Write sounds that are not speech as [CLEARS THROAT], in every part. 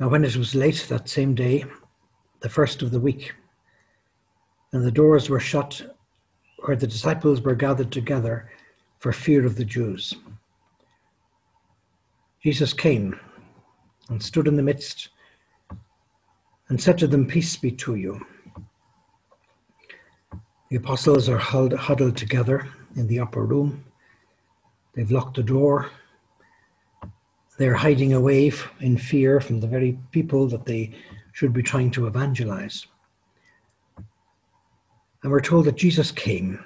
Now, when it was late that same day, the first of the week, and the doors were shut where the disciples were gathered together for fear of the Jews, Jesus came and stood in the midst and said to them, Peace be to you. The apostles are huddled together in the upper room. They've locked the door they're hiding away in fear from the very people that they should be trying to evangelize. And we're told that Jesus came.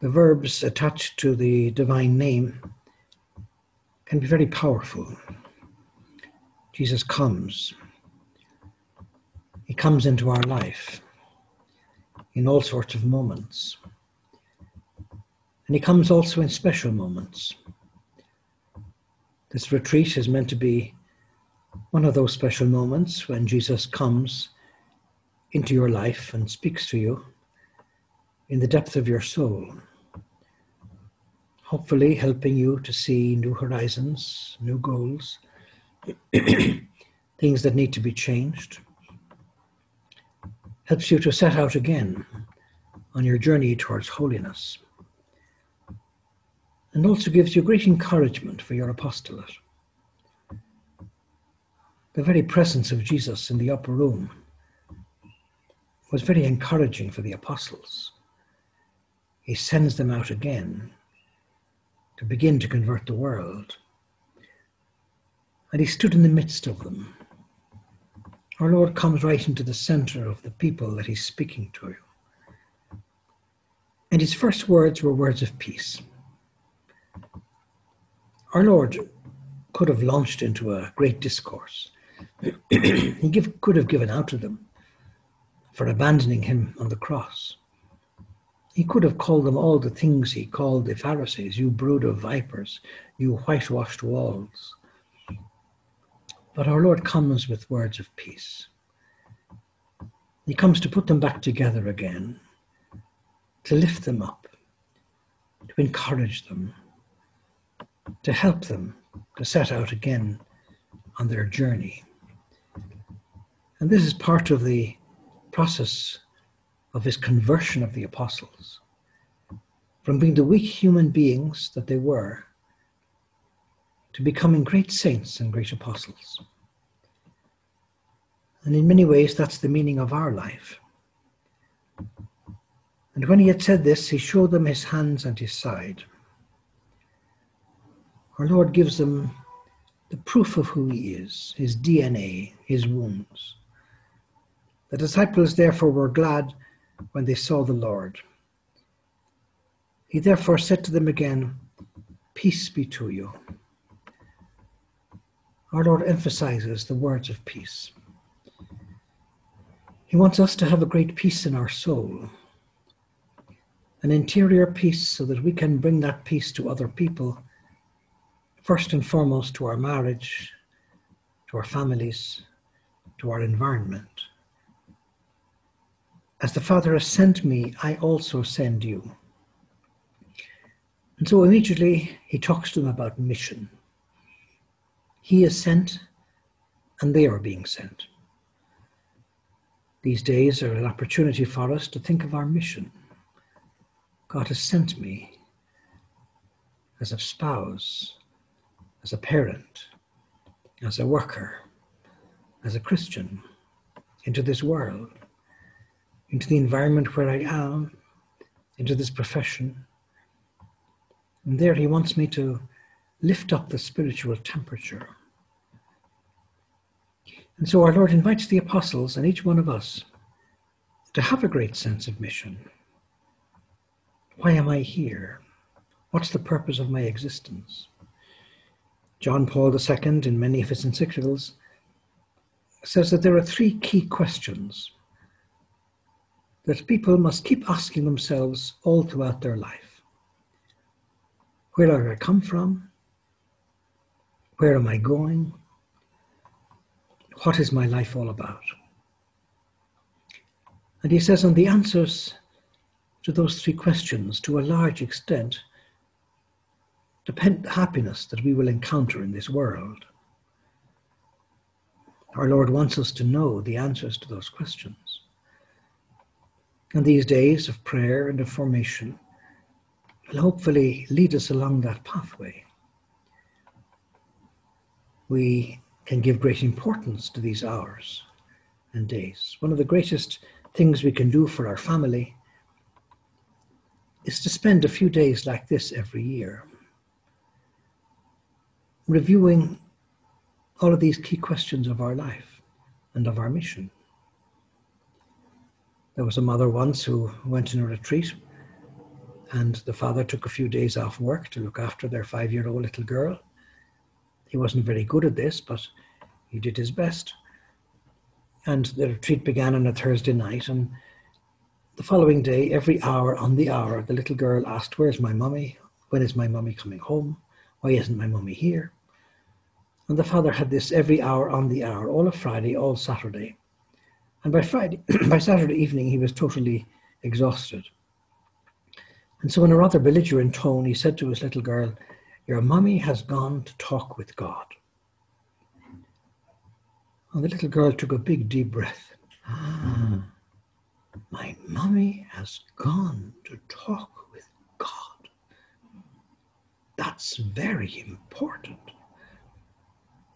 The verbs attached to the divine name can be very powerful. Jesus comes. He comes into our life in all sorts of moments. And he comes also in special moments. This retreat is meant to be one of those special moments when Jesus comes into your life and speaks to you in the depth of your soul, hopefully helping you to see new horizons, new goals, [CLEARS THROAT] things that need to be changed, helps you to set out again on your journey towards holiness and also gives you great encouragement for your apostolate. The very presence of Jesus in the upper room was very encouraging for the apostles. He sends them out again to begin to convert the world. And he stood in the midst of them. Our Lord comes right into the center of the people that he's speaking to. And his first words were words of peace. Our Lord could have launched into a great discourse. [CLEARS THROAT] he give, could have given out to them for abandoning him on the cross. He could have called them all the things he called the Pharisees, you brood of vipers, you whitewashed walls. But our Lord comes with words of peace. He comes to put them back together again, to lift them up, to encourage them, to help them to set out again on their journey. And this is part of the process of his conversion of the apostles from being the weak human beings that they were to becoming great saints and great apostles. And in many ways, that's the meaning of our life. And when he had said this, he showed them his hands and his side. Our Lord gives them the proof of who He is, His DNA, His wounds. The disciples therefore were glad when they saw the Lord. He therefore said to them again, Peace be to you. Our Lord emphasizes the words of peace. He wants us to have a great peace in our soul, an interior peace so that we can bring that peace to other people first and foremost to our marriage, to our families, to our environment. As the Father has sent me, I also send you. And so immediately he talks to them about mission. He is sent, and they are being sent. These days are an opportunity for us to think of our mission. God has sent me as a spouse, as a parent, as a worker, as a Christian, into this world, into the environment where I am, into this profession. And there he wants me to lift up the spiritual temperature. And so our Lord invites the apostles and each one of us to have a great sense of mission. Why am I here? What's the purpose of my existence? John Paul II, in many of his encyclicals, says that there are three key questions that people must keep asking themselves all throughout their life. Where do I come from? Where am I going? What is my life all about? And he says, and the answers to those three questions, to a large extent, the happiness that we will encounter in this world. Our Lord wants us to know the answers to those questions. And these days of prayer and of formation will hopefully lead us along that pathway. We can give great importance to these hours and days. One of the greatest things we can do for our family is to spend a few days like this every year, reviewing all of these key questions of our life and of our mission. There was a mother once who went in a retreat, and the father took a few days off work to look after their five year old little girl. He wasn't very good at this, but he did his best. And the retreat began on a Thursday night, and the following day, every hour on the hour, the little girl asked, Where's my mummy? When is my mummy coming home? Why isn't my mummy here? And the father had this every hour on the hour, all of Friday, all Saturday. And by Friday, [CLEARS THROAT] by Saturday evening, he was totally exhausted. And so, in a rather belligerent tone, he said to his little girl, Your mummy has gone to talk with God. And the little girl took a big, deep breath. Ah, my mummy has gone to talk with God. That's very important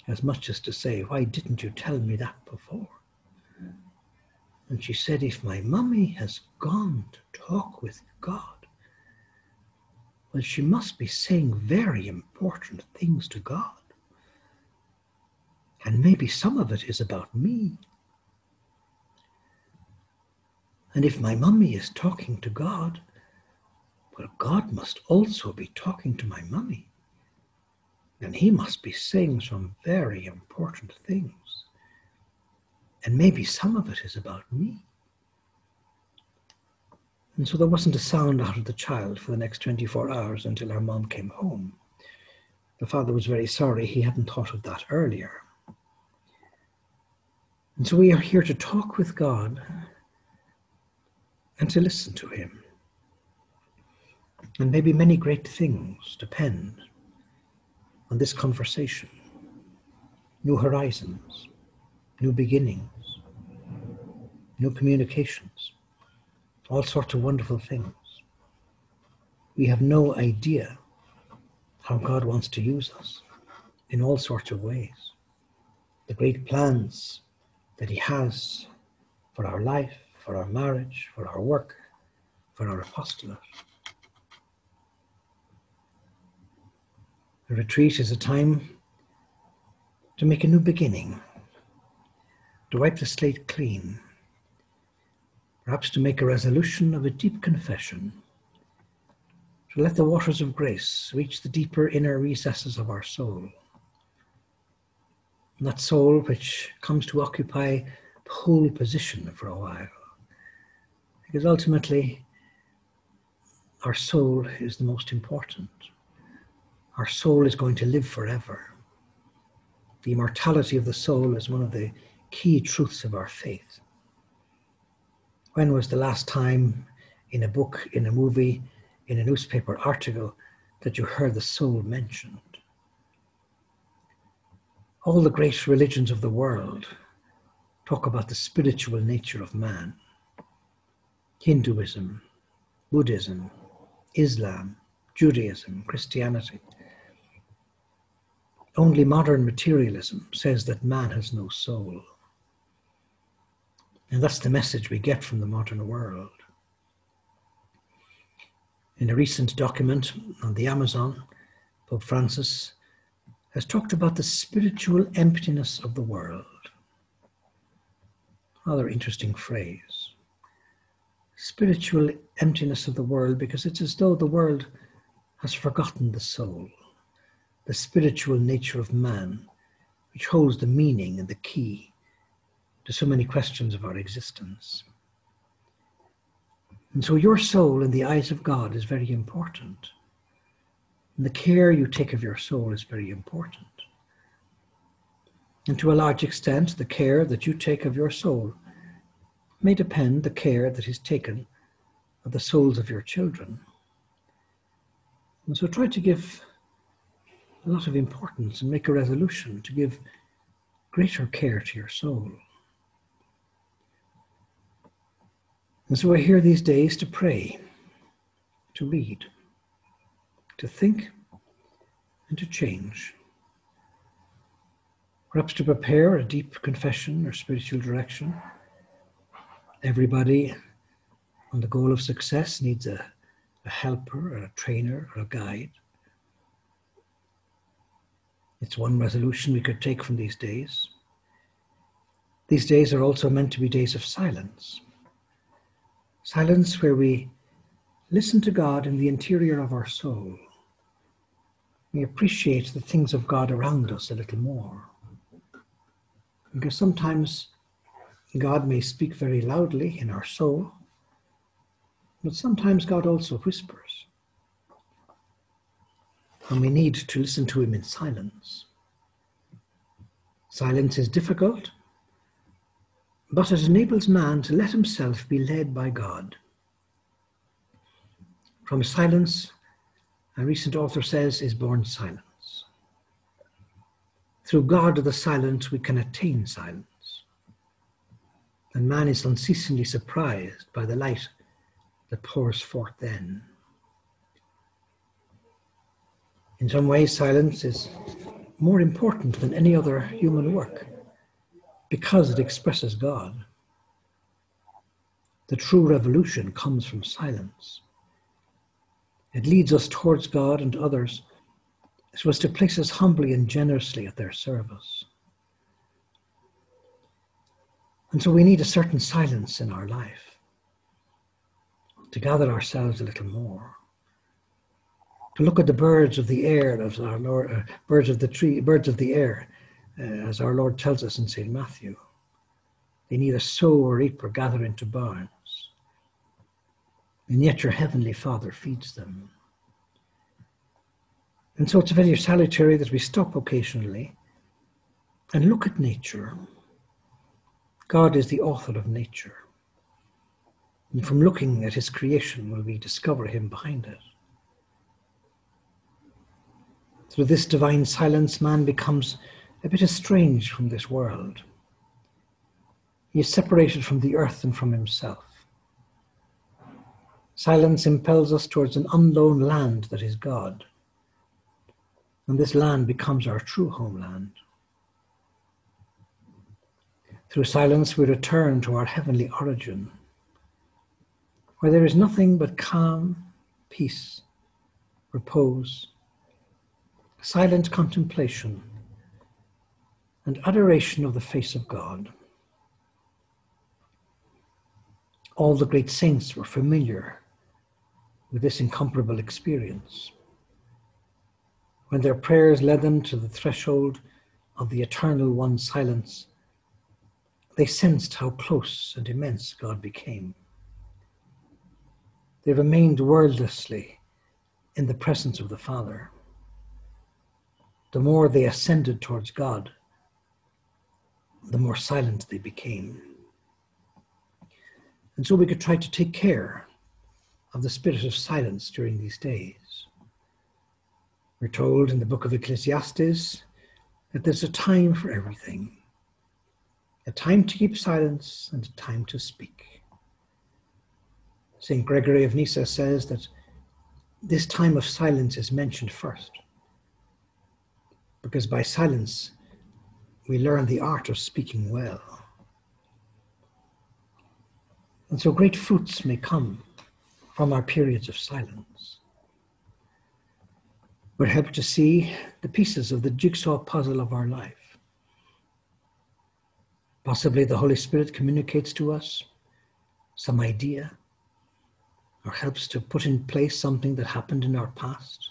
as much as to say, Why didn't you tell me that before? And she said, If my mummy has gone to talk with God, well, she must be saying very important things to God. And maybe some of it is about me. And if my mummy is talking to God, well, God must also be talking to my mummy. And he must be saying some very important things. And maybe some of it is about me. And so there wasn't a sound out of the child for the next 24 hours until her mom came home. The father was very sorry he hadn't thought of that earlier. And so we are here to talk with God and to listen to Him. And maybe many great things depend on this conversation new horizons, new beginnings, new communications, all sorts of wonderful things. We have no idea how God wants to use us in all sorts of ways. The great plans that He has for our life, for our marriage, for our work, for our apostolate. A retreat is a time to make a new beginning, to wipe the slate clean, perhaps to make a resolution of a deep confession, to let the waters of grace reach the deeper inner recesses of our soul. And that soul which comes to occupy the whole position for a while. Because ultimately, our soul is the most important. Our soul is going to live forever. The immortality of the soul is one of the key truths of our faith. When was the last time in a book, in a movie, in a newspaper article that you heard the soul mentioned? All the great religions of the world talk about the spiritual nature of man. Hinduism, Buddhism, Islam, Judaism, Christianity. Only modern materialism says that man has no soul. And that's the message we get from the modern world. In a recent document on the Amazon, Pope Francis has talked about the spiritual emptiness of the world. Rather interesting phrase. Spiritual emptiness of the world, because it's as though the world has forgotten the soul the spiritual nature of man, which holds the meaning and the key to so many questions of our existence. And so your soul in the eyes of God is very important. And the care you take of your soul is very important. And to a large extent, the care that you take of your soul may depend the care that is taken of the souls of your children. And so try to give a lot of importance and make a resolution to give greater care to your soul. And so we're here these days to pray, to read, to think, and to change. Perhaps to prepare a deep confession or spiritual direction. Everybody on the goal of success needs a, a helper, or a trainer, or a guide. It's one resolution we could take from these days. These days are also meant to be days of silence. Silence where we listen to God in the interior of our soul. We appreciate the things of God around us a little more. Because sometimes God may speak very loudly in our soul, but sometimes God also whispers and we need to listen to him in silence. Silence is difficult, but it enables man to let himself be led by God. From silence, a recent author says, is born silence. Through God, the silence, we can attain silence. And man is unceasingly surprised by the light that pours forth then. In some ways, silence is more important than any other human work because it expresses God. The true revolution comes from silence. It leads us towards God and others so as to place us humbly and generously at their service. And so we need a certain silence in our life to gather ourselves a little more to look at the birds of the air, as our Lord, uh, birds of the tree, birds of the air, uh, as our Lord tells us in St. Matthew. They neither sow or reap or gather into barns, and yet your heavenly Father feeds them. And so it's very salutary that we stop occasionally and look at nature. God is the author of nature. And from looking at his creation will we discover him behind it. Through this divine silence, man becomes a bit estranged from this world. He is separated from the earth and from himself. Silence impels us towards an unknown land that is God. And this land becomes our true homeland. Through silence, we return to our heavenly origin, where there is nothing but calm, peace, repose, silent contemplation, and adoration of the face of God. All the great saints were familiar with this incomparable experience. When their prayers led them to the threshold of the Eternal One silence, they sensed how close and immense God became. They remained wordlessly in the presence of the Father the more they ascended towards God, the more silent they became. And so we could try to take care of the spirit of silence during these days. We're told in the book of Ecclesiastes that there's a time for everything a time to keep silence and a time to speak. St. Gregory of Nyssa says that this time of silence is mentioned first because by silence we learn the art of speaking well. And so great fruits may come from our periods of silence. We're helped to see the pieces of the jigsaw puzzle of our life. Possibly the Holy Spirit communicates to us some idea or helps to put in place something that happened in our past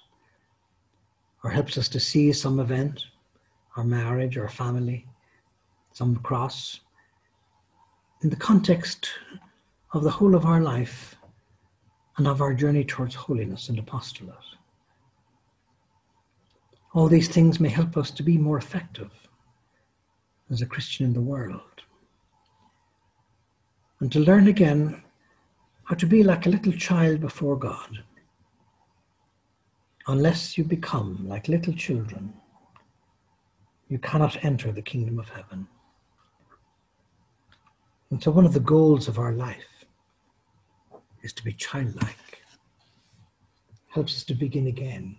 or helps us to see some event, our marriage, our family, some cross, in the context of the whole of our life and of our journey towards holiness and apostolate. All these things may help us to be more effective as a Christian in the world and to learn again how to be like a little child before God. Unless you become like little children, you cannot enter the kingdom of heaven. And so, one of the goals of our life is to be childlike. Helps us to begin again.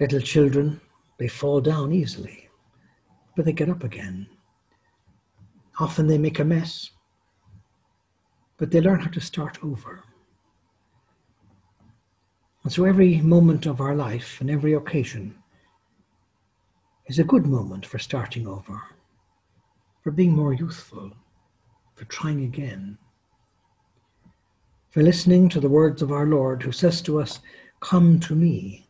Little children, they fall down easily, but they get up again. Often they make a mess, but they learn how to start over. And so every moment of our life and every occasion is a good moment for starting over, for being more youthful, for trying again, for listening to the words of our Lord who says to us, Come to me,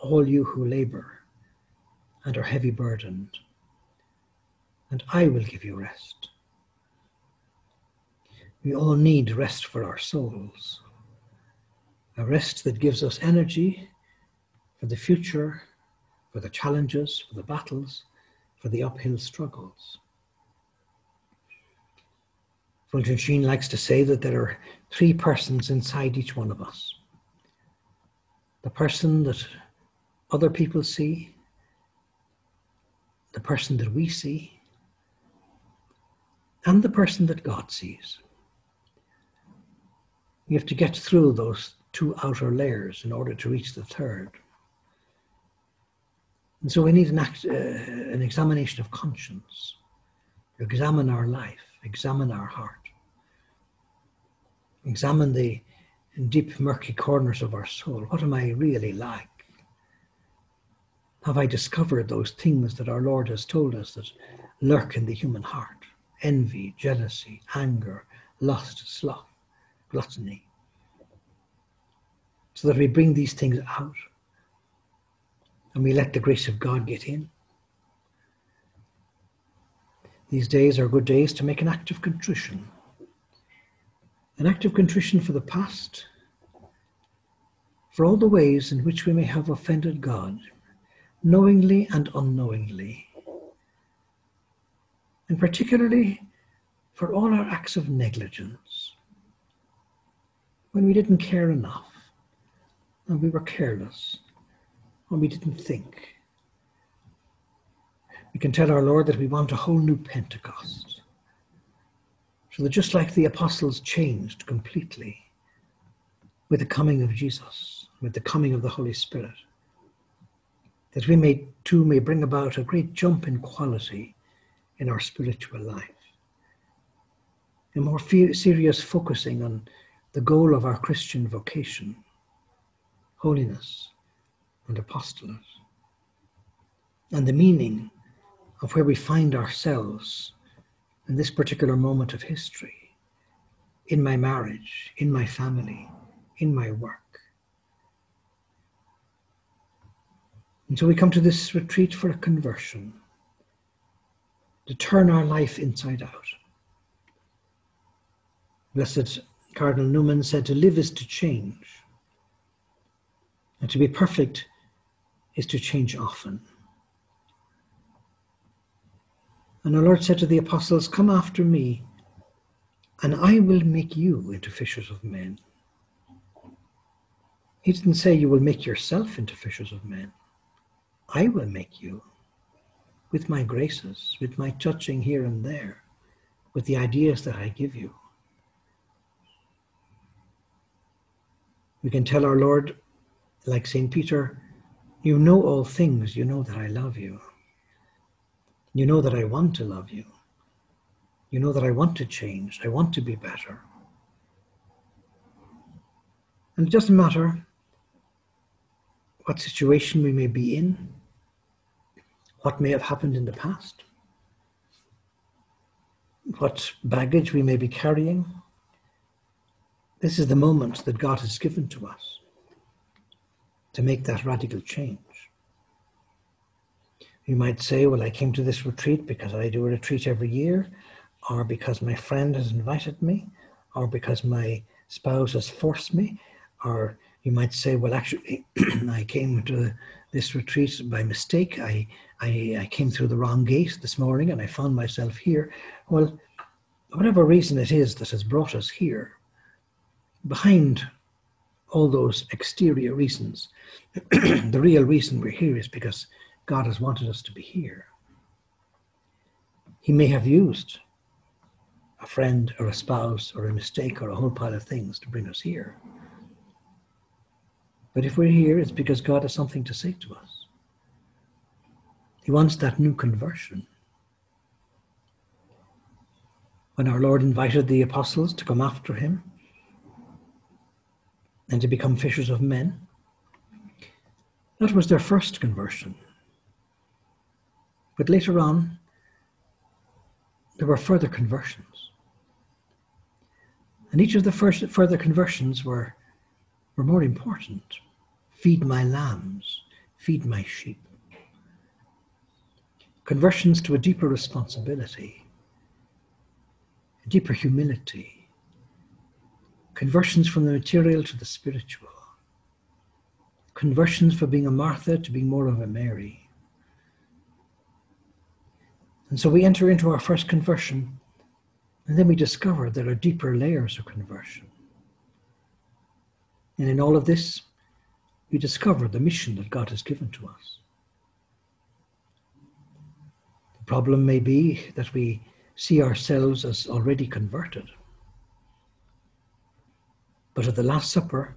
all you who labor and are heavy burdened, and I will give you rest. We all need rest for our souls, a rest that gives us energy for the future, for the challenges, for the battles, for the uphill struggles. Fulton Sheen likes to say that there are three persons inside each one of us the person that other people see, the person that we see, and the person that God sees. We have to get through those two outer layers in order to reach the third. And so we need an, act, uh, an examination of conscience. Examine our life, examine our heart, examine the deep, murky corners of our soul. What am I really like? Have I discovered those things that our Lord has told us that lurk in the human heart? Envy, jealousy, anger, lust, sloth gluttony. So that we bring these things out and we let the grace of God get in. These days are good days to make an act of contrition. An act of contrition for the past, for all the ways in which we may have offended God, knowingly and unknowingly, and particularly for all our acts of negligence when we didn't care enough, and we were careless, and we didn't think. We can tell our Lord that we want a whole new Pentecost. So that just like the apostles changed completely with the coming of Jesus, with the coming of the Holy Spirit, that we may too may bring about a great jump in quality in our spiritual life. A more serious focusing on the goal of our Christian vocation holiness and apostolate, and the meaning of where we find ourselves in this particular moment of history, in my marriage, in my family, in my work. And so we come to this retreat for a conversion, to turn our life inside out. Blessed Cardinal Newman said to live is to change. And to be perfect is to change often. And our Lord said to the apostles, Come after me, and I will make you into fishers of men. He didn't say you will make yourself into fishers of men. I will make you with my graces, with my touching here and there, with the ideas that I give you. We can tell our Lord, like St. Peter, You know all things, you know that I love you. You know that I want to love you. You know that I want to change, I want to be better. And it doesn't matter what situation we may be in, what may have happened in the past, what baggage we may be carrying, this is the moment that God has given to us to make that radical change. You might say, Well, I came to this retreat because I do a retreat every year, or because my friend has invited me, or because my spouse has forced me, or you might say, Well, actually, [CLEARS THROAT] I came to this retreat by mistake. I, I, I came through the wrong gate this morning and I found myself here. Well, whatever reason it is that has brought us here, behind all those exterior reasons, [CLEARS THROAT] the real reason we're here is because God has wanted us to be here. He may have used a friend or a spouse or a mistake or a whole pile of things to bring us here. But if we're here, it's because God has something to say to us. He wants that new conversion. When our Lord invited the apostles to come after him, and to become fishers of men. That was their first conversion. But later on, there were further conversions. And each of the first further conversions were, were more important. Feed my lambs, feed my sheep. Conversions to a deeper responsibility, a deeper humility, conversions from the material to the spiritual, conversions from being a Martha to being more of a Mary. And so we enter into our first conversion, and then we discover there are deeper layers of conversion. And in all of this, we discover the mission that God has given to us. The problem may be that we see ourselves as already converted. But at the Last Supper,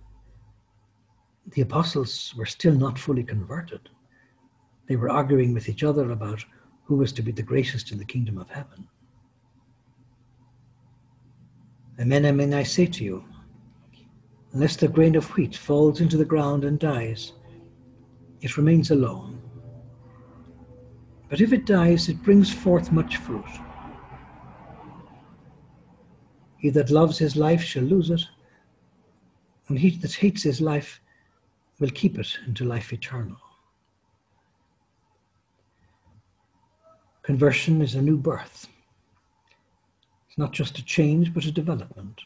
the apostles were still not fully converted. They were arguing with each other about who was to be the greatest in the kingdom of heaven. Amen, amen, I say to you, unless the grain of wheat falls into the ground and dies, it remains alone. But if it dies, it brings forth much fruit. He that loves his life shall lose it, and he that hates his life will keep it into life eternal. Conversion is a new birth. It's not just a change, but a development.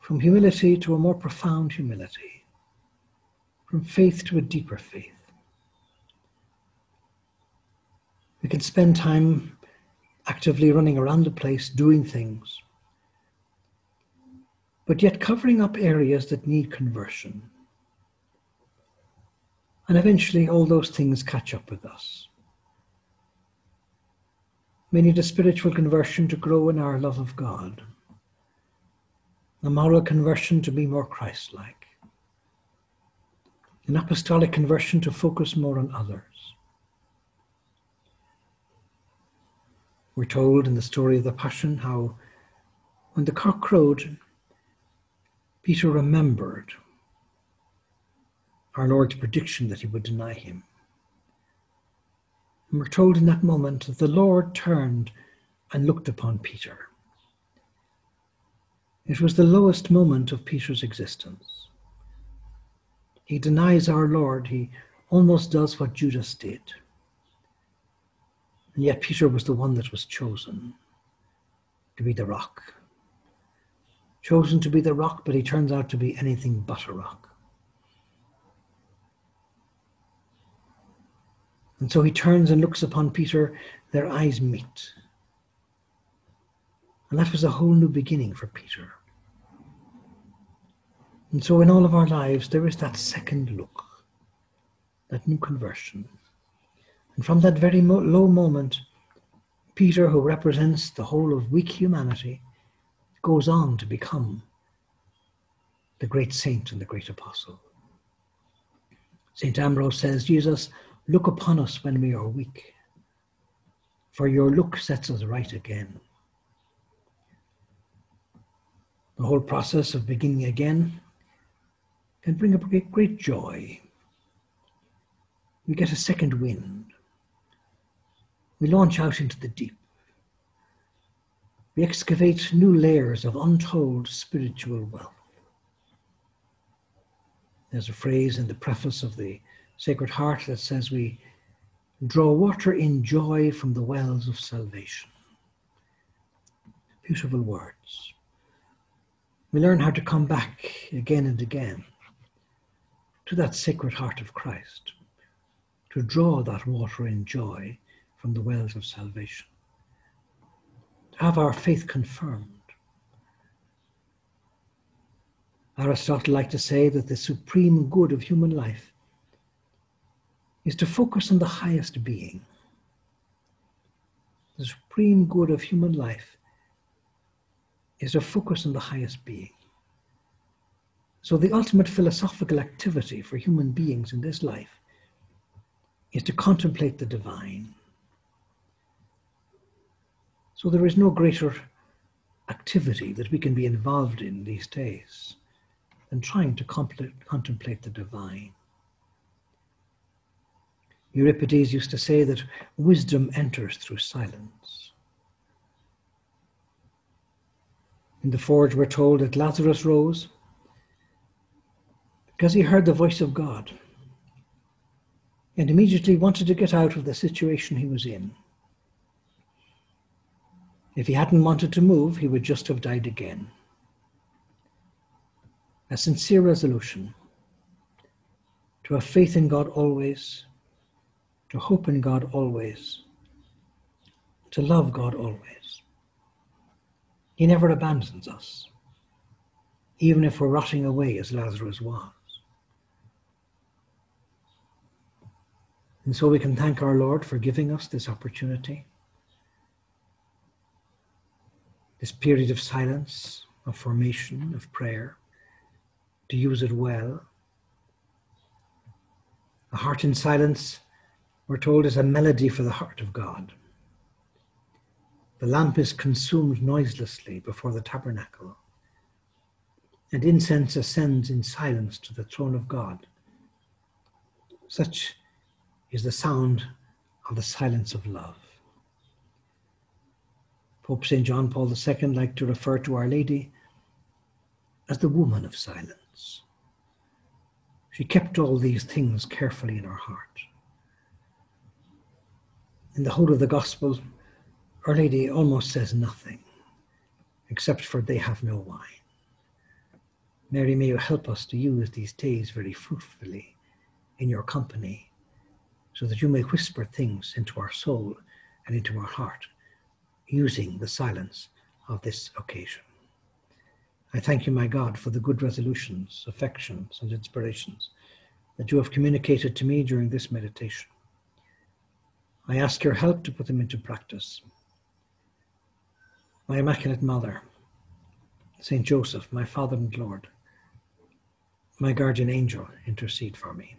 From humility to a more profound humility. From faith to a deeper faith. We can spend time actively running around the place doing things but yet covering up areas that need conversion. And eventually, all those things catch up with us. We need a spiritual conversion to grow in our love of God, a moral conversion to be more Christ like, an apostolic conversion to focus more on others. We're told in the story of the Passion how when the cock crowed, Peter remembered our Lord's prediction that he would deny him. And we're told in that moment that the Lord turned and looked upon Peter. It was the lowest moment of Peter's existence. He denies our Lord. He almost does what Judas did. And yet Peter was the one that was chosen to be the rock chosen to be the rock, but he turns out to be anything but a rock. And so he turns and looks upon Peter, their eyes meet. And that was a whole new beginning for Peter. And so in all of our lives, there is that second look, that new conversion. And from that very mo- low moment, Peter, who represents the whole of weak humanity, goes on to become the great saint and the great apostle. St. Ambrose says, Jesus, look upon us when we are weak, for your look sets us right again. The whole process of beginning again can bring a great, great joy. We get a second wind. We launch out into the deep we excavate new layers of untold spiritual wealth. There's a phrase in the preface of the Sacred Heart that says we draw water in joy from the wells of salvation. Beautiful words. We learn how to come back again and again to that sacred heart of Christ, to draw that water in joy from the wells of salvation, have our faith confirmed. Aristotle liked to say that the supreme good of human life is to focus on the highest being. The supreme good of human life is to focus on the highest being. So, the ultimate philosophical activity for human beings in this life is to contemplate the divine. So, there is no greater activity that we can be involved in these days than trying to contemplate the divine. Euripides used to say that wisdom enters through silence. In the forge, we're told that Lazarus rose because he heard the voice of God and immediately wanted to get out of the situation he was in. If he hadn't wanted to move, he would just have died again. A sincere resolution to have faith in God always to hope in God always, to love God always. He never abandons us, even if we're rotting away as Lazarus was. And so we can thank our Lord for giving us this opportunity, this period of silence, of formation, of prayer, to use it well. A heart in silence we're told is a melody for the heart of God. The lamp is consumed noiselessly before the tabernacle, and incense ascends in silence to the throne of God. Such is the sound of the silence of love. Pope St. John Paul II liked to refer to Our Lady as the woman of silence. She kept all these things carefully in her heart in the whole of the Gospel, Our Lady almost says nothing except for they have no wine. Mary, may you help us to use these days very fruitfully in your company so that you may whisper things into our soul and into our heart using the silence of this occasion. I thank you, my God, for the good resolutions, affections, and inspirations that you have communicated to me during this meditation. I ask your help to put them into practice. My Immaculate Mother, Saint Joseph, my Father and Lord, my guardian angel, intercede for me.